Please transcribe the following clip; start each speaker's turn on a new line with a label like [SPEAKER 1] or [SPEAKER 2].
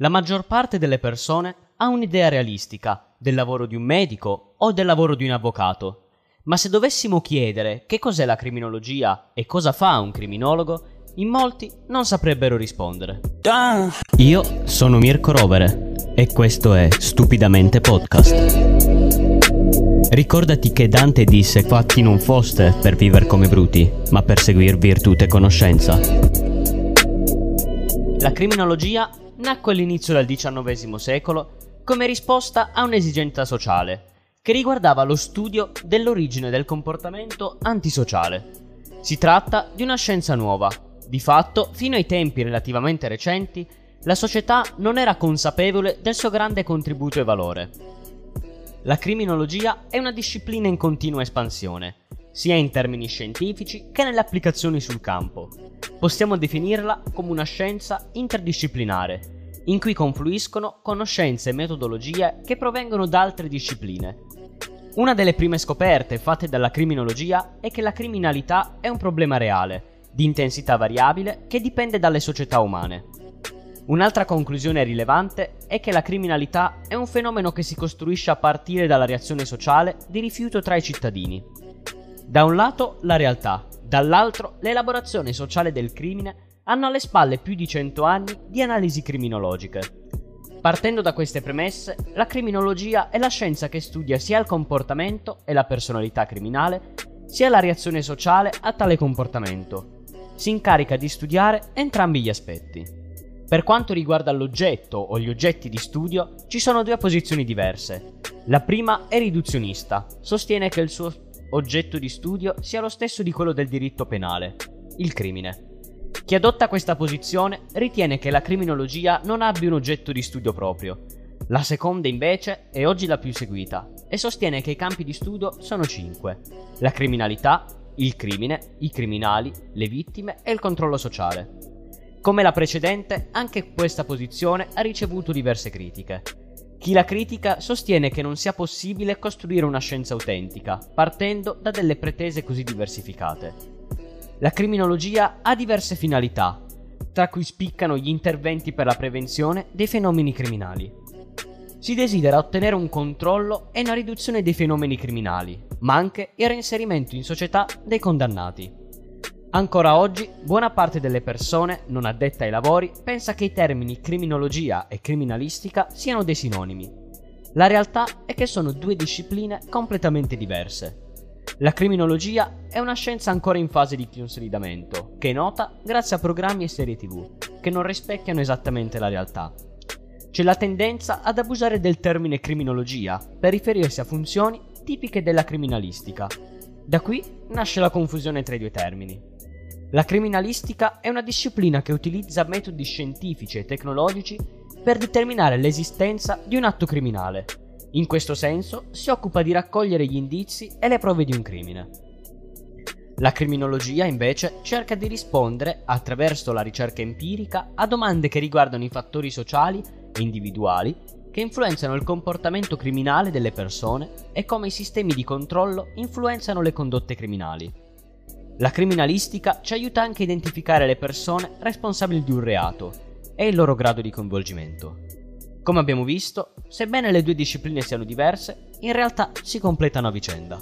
[SPEAKER 1] La maggior parte delle persone ha un'idea realistica del lavoro di un medico o del lavoro di un avvocato, ma se dovessimo chiedere che cos'è la criminologia e cosa fa un criminologo, in molti non saprebbero rispondere. Io sono Mirko Rovere e questo è Stupidamente Podcast. Ricordati che Dante disse fatti non foste per vivere come bruti, ma per seguir virtù e conoscenza. La criminologia nacque all'inizio del XIX secolo come risposta a un'esigenza sociale, che riguardava lo studio dell'origine del comportamento antisociale. Si tratta di una scienza nuova. Di fatto, fino ai tempi relativamente recenti, la società non era consapevole del suo grande contributo e valore. La criminologia è una disciplina in continua espansione, sia in termini scientifici che nelle applicazioni sul campo. Possiamo definirla come una scienza interdisciplinare, in cui confluiscono conoscenze e metodologie che provengono da altre discipline. Una delle prime scoperte fatte dalla criminologia è che la criminalità è un problema reale, di intensità variabile, che dipende dalle società umane. Un'altra conclusione rilevante è che la criminalità è un fenomeno che si costruisce a partire dalla reazione sociale di rifiuto tra i cittadini. Da un lato la realtà, dall'altro l'elaborazione sociale del crimine hanno alle spalle più di 100 anni di analisi criminologiche. Partendo da queste premesse, la criminologia è la scienza che studia sia il comportamento e la personalità criminale, sia la reazione sociale a tale comportamento. Si incarica di studiare entrambi gli aspetti. Per quanto riguarda l'oggetto o gli oggetti di studio, ci sono due posizioni diverse. La prima è riduzionista, sostiene che il suo oggetto di studio sia lo stesso di quello del diritto penale, il crimine. Chi adotta questa posizione ritiene che la criminologia non abbia un oggetto di studio proprio. La seconda invece è oggi la più seguita e sostiene che i campi di studio sono cinque. La criminalità, il crimine, i criminali, le vittime e il controllo sociale. Come la precedente, anche questa posizione ha ricevuto diverse critiche. Chi la critica sostiene che non sia possibile costruire una scienza autentica, partendo da delle pretese così diversificate. La criminologia ha diverse finalità, tra cui spiccano gli interventi per la prevenzione dei fenomeni criminali. Si desidera ottenere un controllo e una riduzione dei fenomeni criminali, ma anche il reinserimento in società dei condannati. Ancora oggi, buona parte delle persone non addette ai lavori pensa che i termini criminologia e criminalistica siano dei sinonimi. La realtà è che sono due discipline completamente diverse. La criminologia è una scienza ancora in fase di consolidamento, che è nota grazie a programmi e serie tv, che non rispecchiano esattamente la realtà. C'è la tendenza ad abusare del termine criminologia per riferirsi a funzioni tipiche della criminalistica. Da qui nasce la confusione tra i due termini. La criminalistica è una disciplina che utilizza metodi scientifici e tecnologici per determinare l'esistenza di un atto criminale, in questo senso si occupa di raccogliere gli indizi e le prove di un crimine. La criminologia invece cerca di rispondere, attraverso la ricerca empirica, a domande che riguardano i fattori sociali e individuali che influenzano il comportamento criminale delle persone e come i sistemi di controllo influenzano le condotte criminali. La criminalistica ci aiuta anche a identificare le persone responsabili di un reato e il loro grado di coinvolgimento. Come abbiamo visto, sebbene le due discipline siano diverse, in realtà si completano a vicenda.